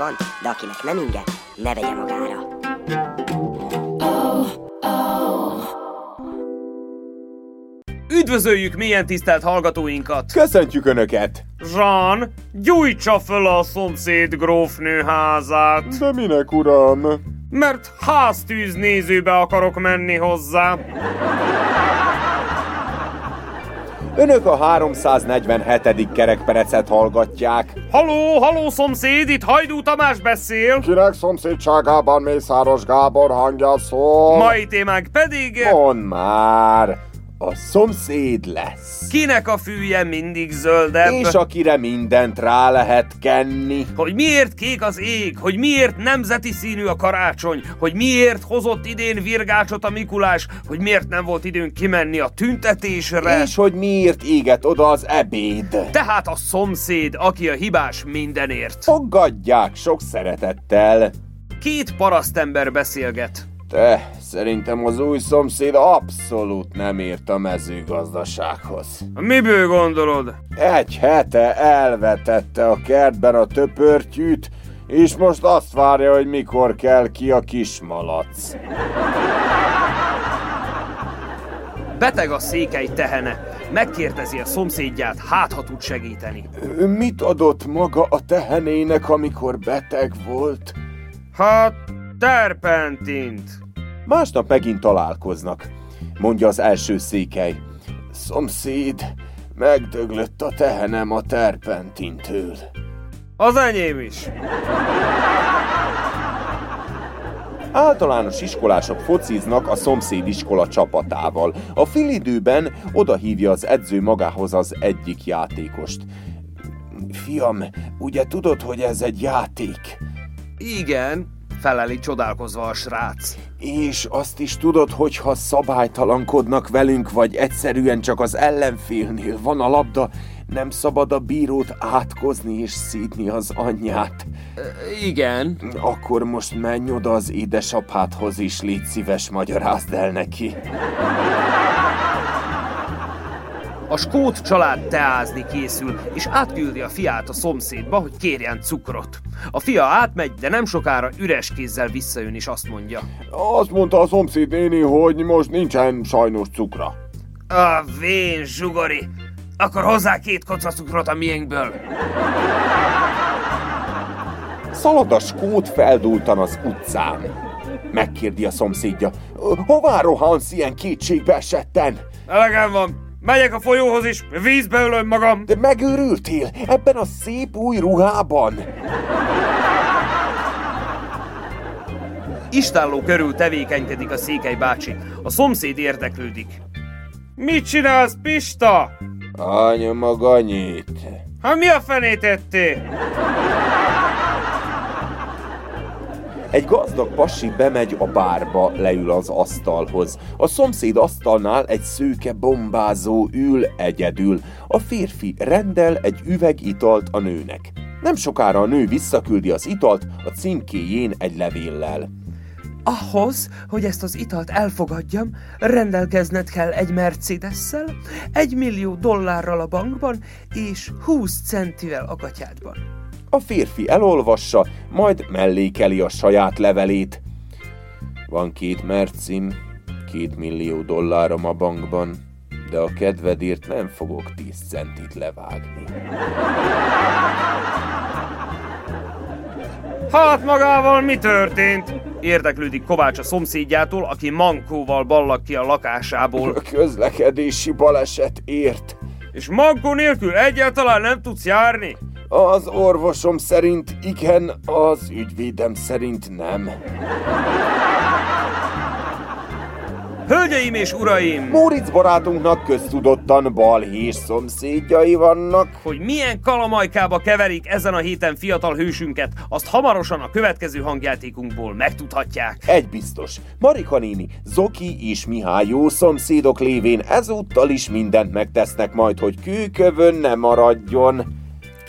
van, de akinek nem inge, ne vegye magára. Üdvözöljük milyen tisztelt hallgatóinkat! Köszöntjük Önöket! Jean, gyújtsa föl a szomszéd grófnő házát, De minek, uram? mert háztűz nézőbe akarok menni hozzá. Önök a 347. kerekperecet hallgatják. Haló, haló szomszéd, itt Hajdú Tamás beszél. Kinek szomszédságában Mészáros Gábor hangja szól? Mai témánk pedig... Mondd már! A szomszéd lesz. Kinek a fűje mindig zöldebb? És akire mindent rá lehet kenni. Hogy miért kék az ég, hogy miért nemzeti színű a karácsony, hogy miért hozott idén virgácsot a Mikulás, hogy miért nem volt időnk kimenni a tüntetésre. És hogy miért éget oda az ebéd. Tehát a szomszéd, aki a hibás mindenért. Fogadják sok szeretettel. Két parasztember beszélget. Te, szerintem az új szomszéd abszolút nem ért a mezőgazdasághoz. Miből gondolod? Egy hete elvetette a kertben a töpörtyűt, és most azt várja, hogy mikor kell ki a kismalac. Beteg a székely tehene. Megkérdezi a szomszédját, hát ha tud segíteni. Mit adott maga a tehenének, amikor beteg volt? Hát, terpentint. Másnap megint találkoznak, mondja az első székely. Szomszéd, megdöglött a tehenem a terpentintől. Az enyém is. Általános iskolások fociznak a szomszéd iskola csapatával. A filidőben oda hívja az edző magához az egyik játékost. Fiam, ugye tudod, hogy ez egy játék? Igen, feleli csodálkozva a srác. És azt is tudod, hogy ha szabálytalankodnak velünk, vagy egyszerűen csak az ellenfélnél van a labda, nem szabad a bírót átkozni és szídni az anyját. Igen. Akkor most menj oda az édesapádhoz is, légy szíves, magyarázd el neki. A skót család teázni készül, és átküldi a fiát a szomszédba, hogy kérjen cukrot. A fia átmegy, de nem sokára üres kézzel visszajön, és azt mondja. Azt mondta a szomszéd néni, hogy most nincsen sajnos cukra. A vén zsugori! Akkor hozzá két koca cukrot a miénkből. Szalad a skót feldúltan az utcán. Megkérdi a szomszédja. Hová rohansz ilyen kétségbe esetten? Elegem van. Megyek a folyóhoz is, vízbe ölöm magam. De megőrültél ebben a szép új ruhában? Istálló körül tevékenykedik a székely bácsi. A szomszéd érdeklődik. Mit csinálsz, Pista? Anya maganyit. Ha mi a fenét tettél? Egy gazdag pasi bemegy a bárba, leül az asztalhoz. A szomszéd asztalnál egy szőke bombázó ül egyedül. A férfi rendel egy üveg italt a nőnek. Nem sokára a nő visszaküldi az italt a címkéjén egy levéllel. Ahhoz, hogy ezt az italt elfogadjam, rendelkezned kell egy Mercedes-szel, egy millió dollárral a bankban és 20 centivel a gatyádban. A férfi elolvassa, majd mellékeli a saját levelét. Van két mercim, két millió dollárom a bankban, de a kedvedért nem fogok tíz centit levágni. Hát magával mi történt? Érdeklődik Kovács a szomszédjától, aki mankóval ballag ki a lakásából. Közlekedési baleset ért. És mankó nélkül egyáltalán nem tudsz járni? Az orvosom szerint igen, az ügyvédem szerint nem. Hölgyeim és uraim! Móricz barátunknak köztudottan balhés szomszédjai vannak. Hogy milyen kalamajkába keverik ezen a héten fiatal hősünket, azt hamarosan a következő hangjátékunkból megtudhatják. Egy biztos, Marika néni, Zoki és Mihály jó szomszédok lévén ezúttal is mindent megtesznek majd, hogy kőkövön ne maradjon.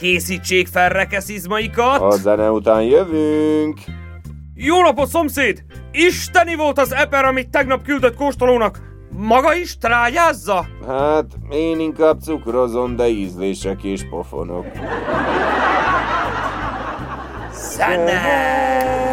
Készítsék fel rekeszizmaikat! A zene után jövünk. Jó napot, szomszéd! Isteni volt az eper, amit tegnap küldött kóstolónak! Maga is trágyázza? Hát, én inkább cukrozom, de ízlések és pofonok. Zene!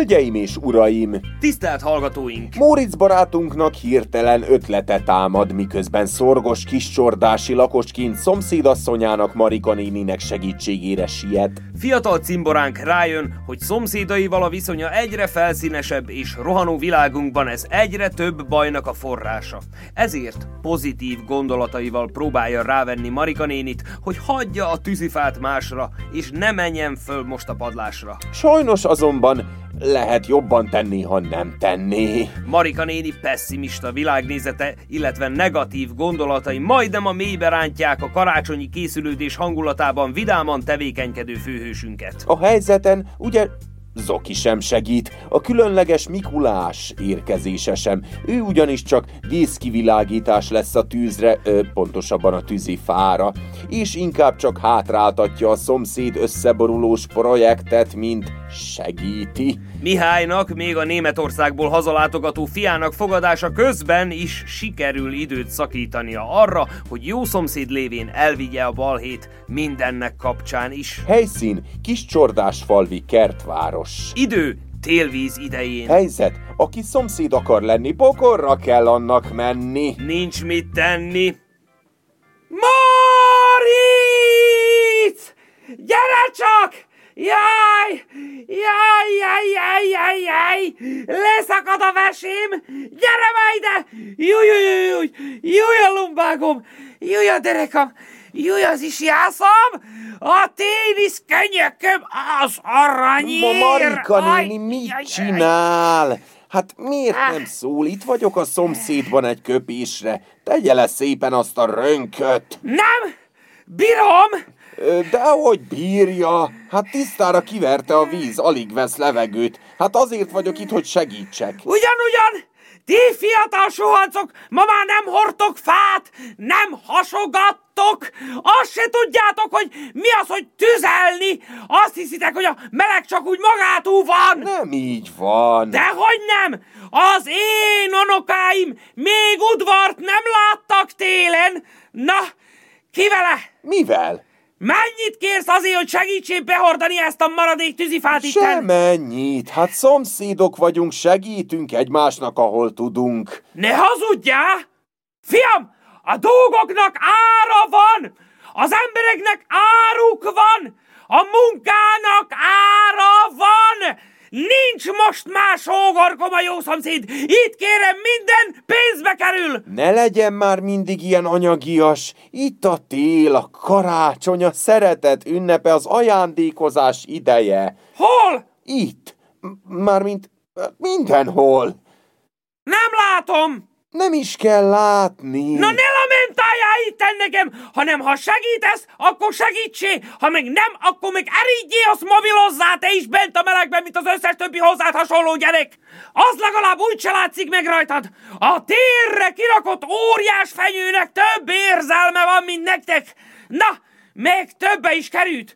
Hölgyeim és uraim! Tisztelt hallgatóink! Móricz barátunknak hirtelen ötlete támad, miközben szorgos kiscsordási lakosként szomszédasszonyának Marika néninek segítségére siet. Fiatal cimboránk rájön, hogy szomszédaival a viszonya egyre felszínesebb, és rohanó világunkban ez egyre több bajnak a forrása. Ezért pozitív gondolataival próbálja rávenni Marika nénit, hogy hagyja a tűzifát másra, és ne menjen föl most a padlásra. Sajnos azonban lehet jobban tenni, ha nem tenné. Marika néni pessimista világnézete, illetve negatív gondolatai majdnem a mélybe rántják a karácsonyi készülődés hangulatában vidáman tevékenykedő főhősünket. A helyzeten ugye Zoki sem segít, a különleges Mikulás érkezése sem. Ő ugyanis csak díszkivilágítás lesz a tűzre, ö, pontosabban a tűzifára, és inkább csak hátráltatja a szomszéd összeborulós projektet, mint segíti. Mihálynak még a Németországból hazalátogató fiának fogadása közben is sikerül időt szakítania arra, hogy jó szomszéd lévén elvigye a balhét mindennek kapcsán is. Helyszín, kis csordás falvi kertváros. Idő, télvíz idején. Helyzet, aki szomszéd akar lenni, pokorra kell annak menni. Nincs mit tenni. Moritz! Gyere csak! Jaj! Jaj, jaj, jaj, jaj, jaj! Leszakad a vesém! Gyere már ide! Júj, júj, júj, júj! A lumbágom! Júj a derekam! Júj az is jászom! A ténisz könyököm az aranyér! Ma Marika néni mit jaj, jaj. csinál? Hát miért Ah. nem szól? Itt vagyok a szomszédban egy köpésre. Tegye le szépen azt a rönköt. Nem! Bírom! De hogy bírja? Hát tisztára kiverte a víz, alig vesz levegőt. Hát azért vagyok itt, hogy segítsek. Ugyan-ugyan! Ti fiatal suhancok, ma már nem hordtok fát, nem hasogattok, azt se tudjátok, hogy mi az, hogy tüzelni. Azt hiszitek, hogy a meleg csak úgy magától van. Nem így van. Dehogy nem! Az én unokáim még udvart nem láttak télen. Na, ki vele? Mivel? Mennyit kérsz azért, hogy segítsél behordani ezt a maradék tűzifát itten? Semennyit. Hát szomszédok vagyunk, segítünk egymásnak, ahol tudunk. Ne hazudjál! Fiam, a dolgoknak ára van! Az embereknek áruk van! A munkának ára van! Nincs most más hógorkom a jó szomszéd! Itt kérem, minden pénzbe kerül! Ne legyen már mindig ilyen anyagias. Itt a tél, a karácsony, a szeretet ünnepe, az ajándékozás ideje. Hol? Itt. M- Mármint mindenhol. Nem látom! Nem is kell látni. Na ne lamentáljál itt nekem, hanem ha segítesz, akkor segítsé, ha meg nem, akkor meg erígyé, azt mobilozzá te is bent a melegben, mint az összes többi hozzád hasonló gyerek. Az legalább úgy se látszik meg rajtad. A térre kirakott óriás fenyőnek több érzelme van, mint nektek. Na, még többe is került.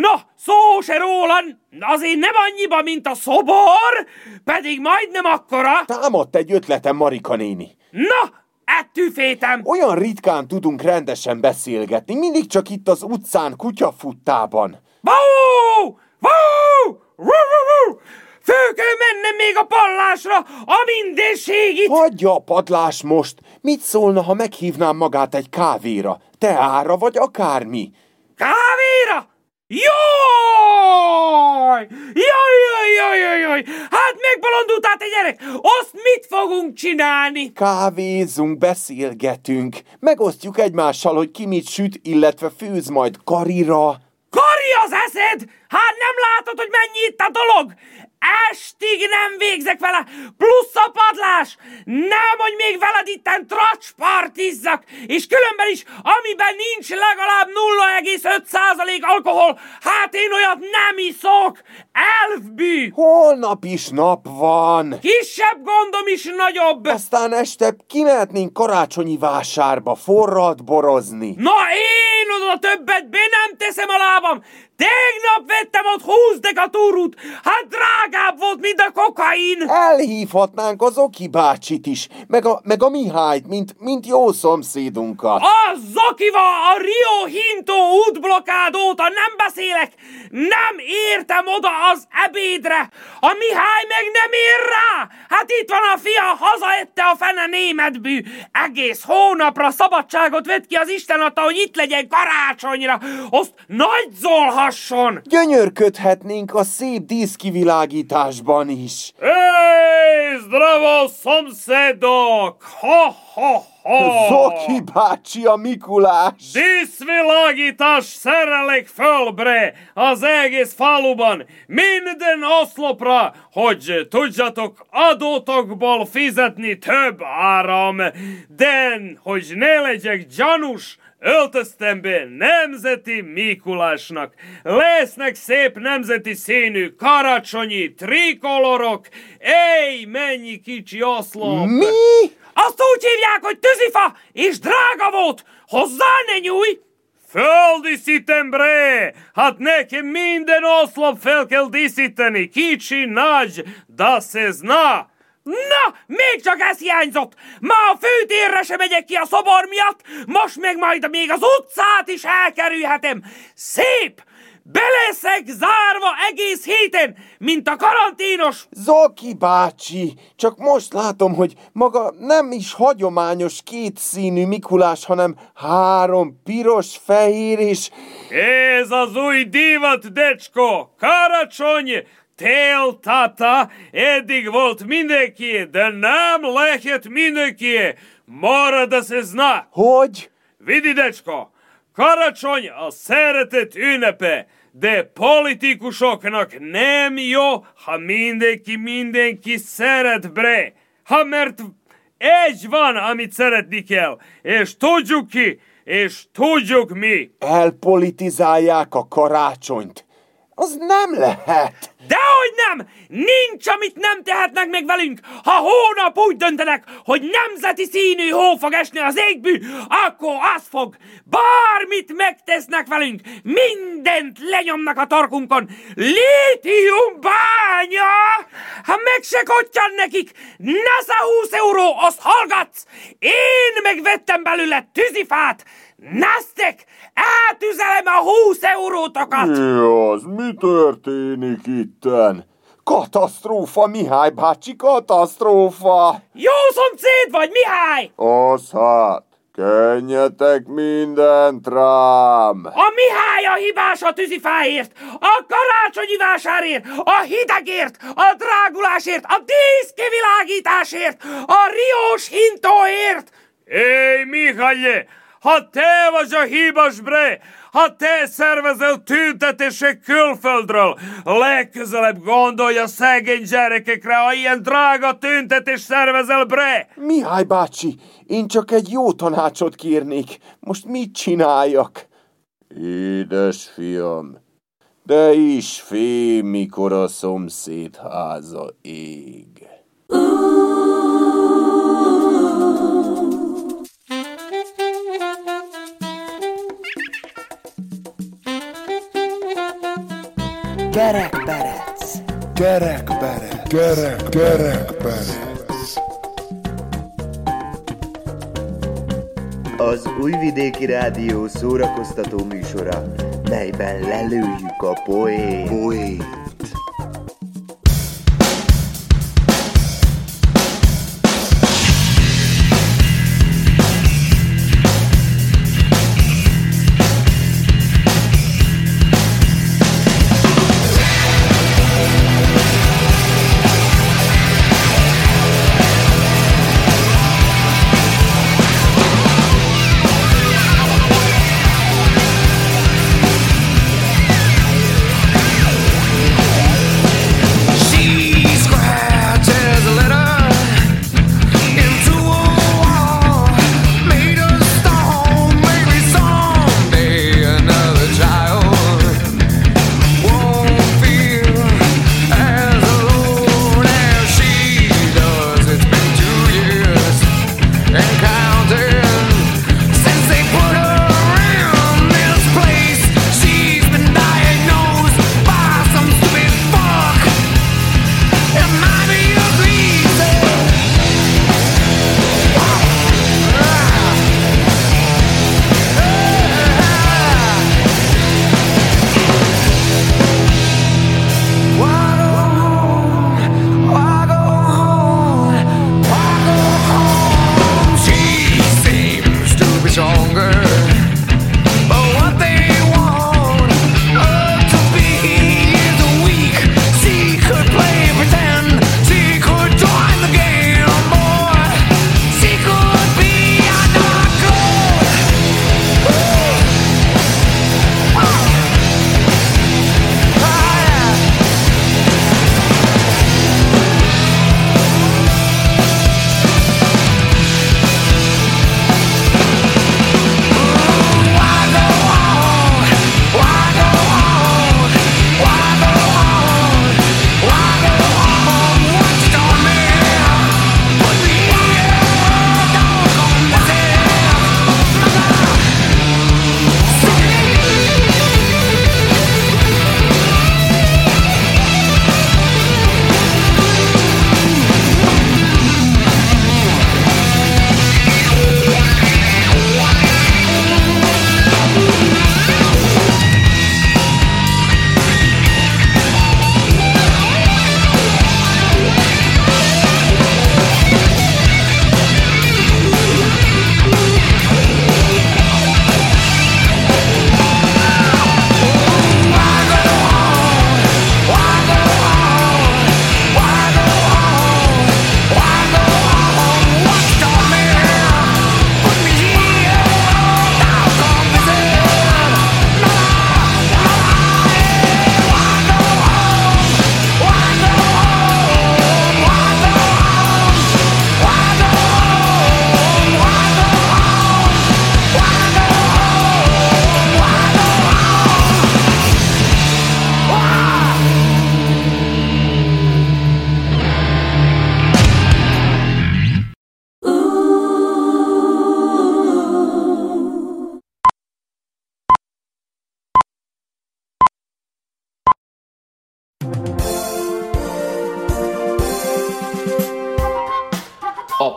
Na, szó se róla, azért nem annyiba, mint a szobor, pedig majdnem akkora. Támadt egy ötletem, Marika néni. Na, ettű fétem. Olyan ritkán tudunk rendesen beszélgetni, mindig csak itt az utcán, kutyafuttában. Vau! Vau! Vau! Föl kell mennem még a pallásra, a mindenségit! Hagyja a padlás most! Mit szólna, ha meghívnám magát egy kávéra? Teára vagy akármi? Kávéra? Jaj! Jaj, jaj, jaj, jaj, jaj! Hát megbolondultál te gyerek! Azt mit fogunk csinálni? Kávézunk, beszélgetünk, megosztjuk egymással, hogy ki mit süt, illetve főz majd karira. Kari az eszed! Hát nem látod, hogy mennyi itt a dolog? Estig nem végzek vele, plusz a padlás! Nem, hogy még veled itten tracspartizzak, és különben is, amiben nincs legalább 0,5% alkohol, hát én olyat nem iszok! Elfbű! Holnap is nap van. Kisebb gondom is nagyobb! Aztán este kimehetnénk karácsonyi vásárba forrad borozni. Na én oda többet be nem teszem a lábam! Tegnap vettem ott 20 dekatúrút, hát drágább volt, mint a kokain. Elhívhatnánk az Oki bácsit is, meg a, meg a Mihályt, mint, mint jó szomszédunkat. A Zokival a Rio Hinto útblokkád óta nem beszélek, nem értem oda az ebédre. A Mihály meg nem ér rá. Hát itt van a fia, hazaette a fene németbű. Egész hónapra szabadságot vett ki az Isten adta, hogy itt legyen karácsonyra. Azt nagy zolhasson. Gyönyörködhetnénk a szép díszkivilágításban is. Ej, zdravo, szomszédok! Ha, ha, ha! Zoki bácsi a Mikulás! Díszvilágítás szerelik föl, bre, az egész faluban, minden oszlopra, hogy tudjatok adótokból fizetni több áram, de hogy ne legyek gyanús, öltöztem be nemzeti Mikulásnak. Lesznek szép nemzeti színű karácsonyi trikolorok. Ej, mennyi kicsi oszlop! Mi? Azt úgy hívják, hogy tűzifa, és drága volt! Hozzá ne nyújj! Földíszítem, bre! Hát nekem minden oszlop fel kell díszíteni, kicsi, nagy, das ez na! Na, még csak ez hiányzott! Ma a főtérre sem megyek ki a szobor miatt, most meg majd még az utcát is elkerülhetem! Szép! Beleszek zárva egész héten, mint a karanténos! Zoki bácsi, csak most látom, hogy maga nem is hagyományos kétszínű Mikulás, hanem három piros, fehér és... Ez az új divat, decsko! Karácsony! Tél tata, eddig volt mindenki, de nem lehet mindenki. Marad az ez na. Hogy? Vidi, decsko, karácsony a szeretet ünnepe, de politikusoknak nem jó, ha mindenki mindenki szeret, bre. Ha mert egy van, amit szeretni kell, és tudjuk ki, és tudjuk mi. Elpolitizálják a karácsonyt. Az nem lehet. Dehogy nem! Nincs, amit nem tehetnek meg velünk! Ha hónap úgy döntenek, hogy nemzeti színű hó fog esni az égbű, akkor az fog! Bármit megtesznek velünk, mindent lenyomnak a torkunkon! Lítium bánya! Ha meg se kottyan nekik, NASA 20 euró, azt hallgatsz! Én megvettem belőle tűzifát! Neztek! Átüzelem a 20 eurótokat! Mi az? Mi történik itten? Katasztrófa, Mihály bácsi, katasztrófa! Jó szomszéd vagy, Mihály! Az hát, kenjetek mindent rám! A Mihály a hibás a tűzifáért, a karácsonyi vásárért, a hidegért, a drágulásért, a díszkivilágításért, a riós hintóért! Éj, Mihály! Ha te vagy a hibas, bre! Ha te szervezel tüntetések külföldről, legközelebb gondolj a szegény gyerekekre, ha ilyen drága tüntetés szervezel, bre! Mihály bácsi, én csak egy jó tanácsot kérnék. Most mit csináljak? Édes fiam, de is fél, mikor a szomszéd háza ég. Kerekperec. Kerekperec. Kerek, kerekperec. Az Újvidéki Rádió szórakoztató műsora, melyben lelőjük a poét. Poét. her.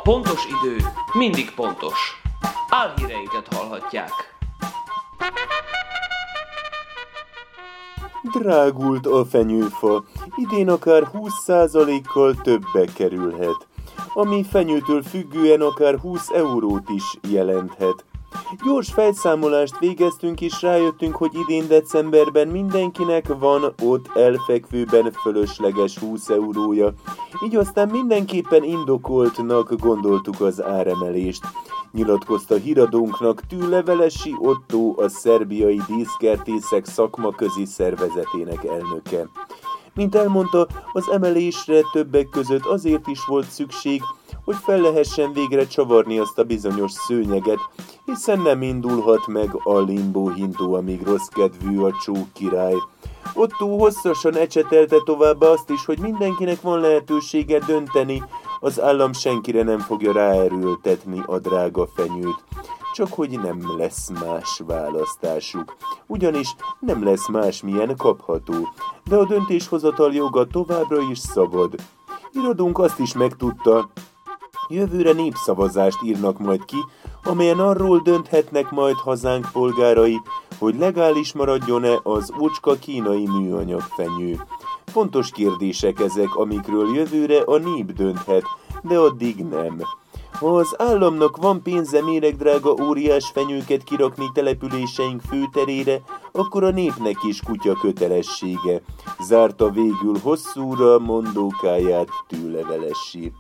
Pontos idő mindig pontos. Álhíreinket hallhatják. Drágult a fenyőfa, idén akár 20%-kal többe kerülhet, ami fenyőtől függően akár 20 eurót is jelenthet. Gyors felszámolást végeztünk és rájöttünk, hogy idén decemberben mindenkinek van ott elfekvőben fölösleges 20 eurója. Így aztán mindenképpen indokoltnak gondoltuk az áremelést. Nyilatkozta híradónknak Tűlevelesi Otto, a szerbiai díszkertészek szakmaközi szervezetének elnöke. Mint elmondta, az emelésre többek között azért is volt szükség, hogy fel lehessen végre csavarni azt a bizonyos szőnyeget, hiszen nem indulhat meg a limbo hintó, amíg rossz kedvű a csók király. Otto hosszasan ecsetelte továbbá azt is, hogy mindenkinek van lehetősége dönteni, az állam senkire nem fogja ráerőltetni a drága fenyőt. Csak hogy nem lesz más választásuk. Ugyanis nem lesz más milyen kapható, de a döntéshozatal joga továbbra is szabad. Irodunk azt is megtudta, Jövőre népszavazást írnak majd ki, amelyen arról dönthetnek majd hazánk polgárai, hogy legális maradjon-e az ócska kínai műanyag fenyő. Fontos kérdések ezek, amikről jövőre a nép dönthet, de addig nem. Ha az államnak van pénze méregdrága óriás fenyőket kirakni településeink főterére, akkor a népnek is kutya kötelessége. Zárta végül hosszúra mondókáját tűlevelesi.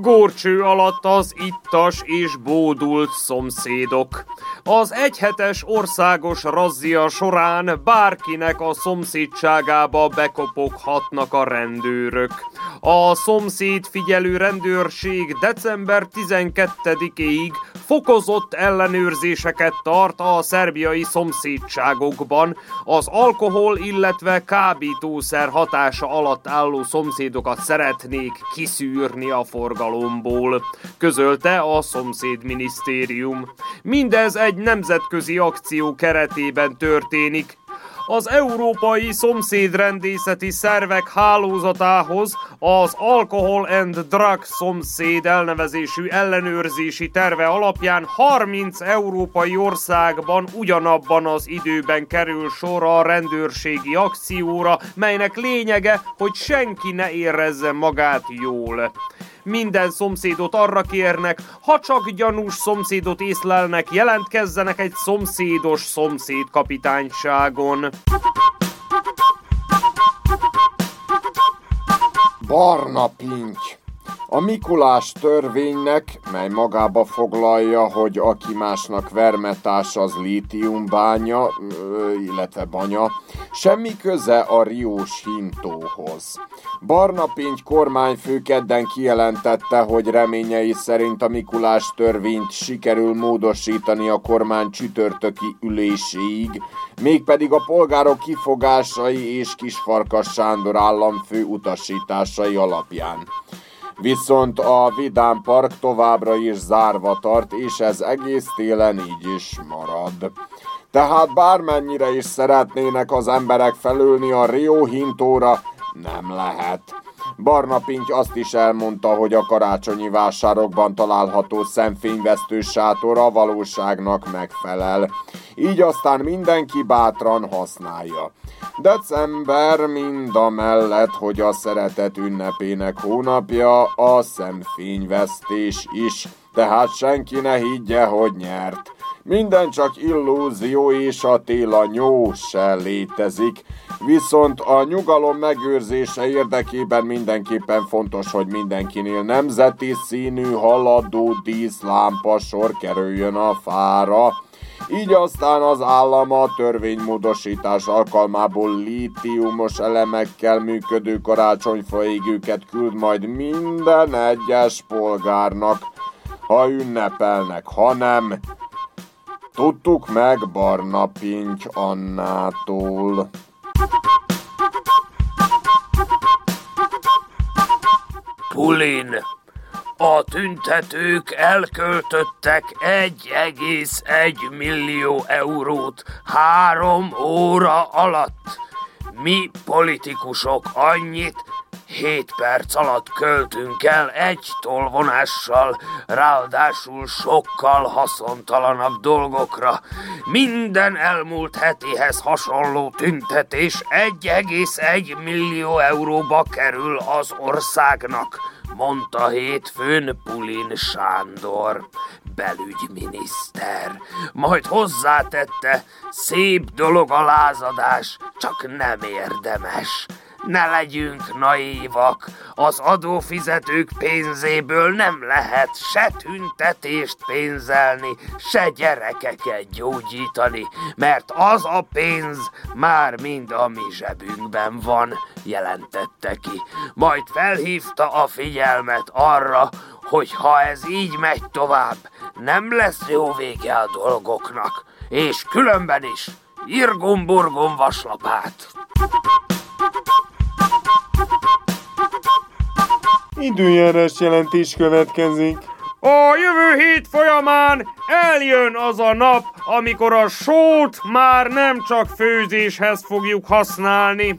Górcső alatt az ittas és bódult szomszédok. Az egyhetes országos razzia során bárkinek a szomszédságába bekopoghatnak a rendőrök. A szomszéd figyelő rendőrség december 12-ig fokozott ellenőrzéseket tart a szerbiai szomszédságokban, az alkohol, illetve kábítószer hatása alatt álló szomszédokat szeretnék kiszűrni a forgalomból, közölte a szomszédminisztérium. Mindez egy nemzetközi akció keretében történik, az Európai Szomszédrendészeti Szervek hálózatához az Alcohol and Drug Szomszéd elnevezésű ellenőrzési terve alapján 30 európai országban ugyanabban az időben kerül sor a rendőrségi akcióra, melynek lényege, hogy senki ne érezze magát jól minden szomszédot arra kérnek, ha csak gyanús szomszédot észlelnek, jelentkezzenek egy szomszédos szomszédkapitányságon. Barna pinty. A Mikulás törvénynek, mely magába foglalja, hogy aki másnak vermetás az lítiumbánya, illetve banya, semmi köze a riós hintóhoz. Barna Pinty kormányfő kedden kijelentette, hogy reményei szerint a Mikulás törvényt sikerül módosítani a kormány csütörtöki üléséig, mégpedig a polgárok kifogásai és Kisfarkas Sándor államfő utasításai alapján. Viszont a Vidám Park továbbra is zárva tart, és ez egész télen így is marad. Tehát bármennyire is szeretnének az emberek felülni a Rio Hintóra, nem lehet. Barna Pinty azt is elmondta, hogy a karácsonyi vásárokban található szemfényvesztő sátor a valóságnak megfelel. Így aztán mindenki bátran használja. December mind a mellett, hogy a szeretet ünnepének hónapja, a szemfényvesztés is. Tehát senki ne higgye, hogy nyert. Minden csak illúzió, és a téla nyó se létezik. Viszont a nyugalom megőrzése érdekében mindenképpen fontos, hogy mindenkinél nemzeti színű haladó díszlámpa sor kerüljön a fára. Így aztán az állam a törvénymódosítás alkalmából lítiumos elemekkel működő karácsonyfaégőket küld majd minden egyes polgárnak, ha ünnepelnek, ha nem. Tudtuk meg Barna Pinty Annától. Pulin, a tüntetők elköltöttek 1,1 millió eurót három óra alatt. Mi politikusok annyit Hét perc alatt költünk el egy tolvonással, ráadásul sokkal haszontalanabb dolgokra. Minden elmúlt hetihez hasonló tüntetés 1,1 millió euróba kerül az országnak, mondta hétfőn Pulin Sándor, belügyminiszter. Majd hozzátette, szép dolog a lázadás, csak nem érdemes. Ne legyünk naívak, az adófizetők pénzéből nem lehet se tüntetést pénzelni, se gyerekeket gyógyítani, mert az a pénz már mind a mi zsebünkben van, jelentette ki. Majd felhívta a figyelmet arra, hogy ha ez így megy tovább, nem lesz jó vége a dolgoknak, és különben is irgum-burgum vaslapát. Időjárás jelentés következik. A jövő hét folyamán eljön az a nap, amikor a sót már nem csak főzéshez fogjuk használni.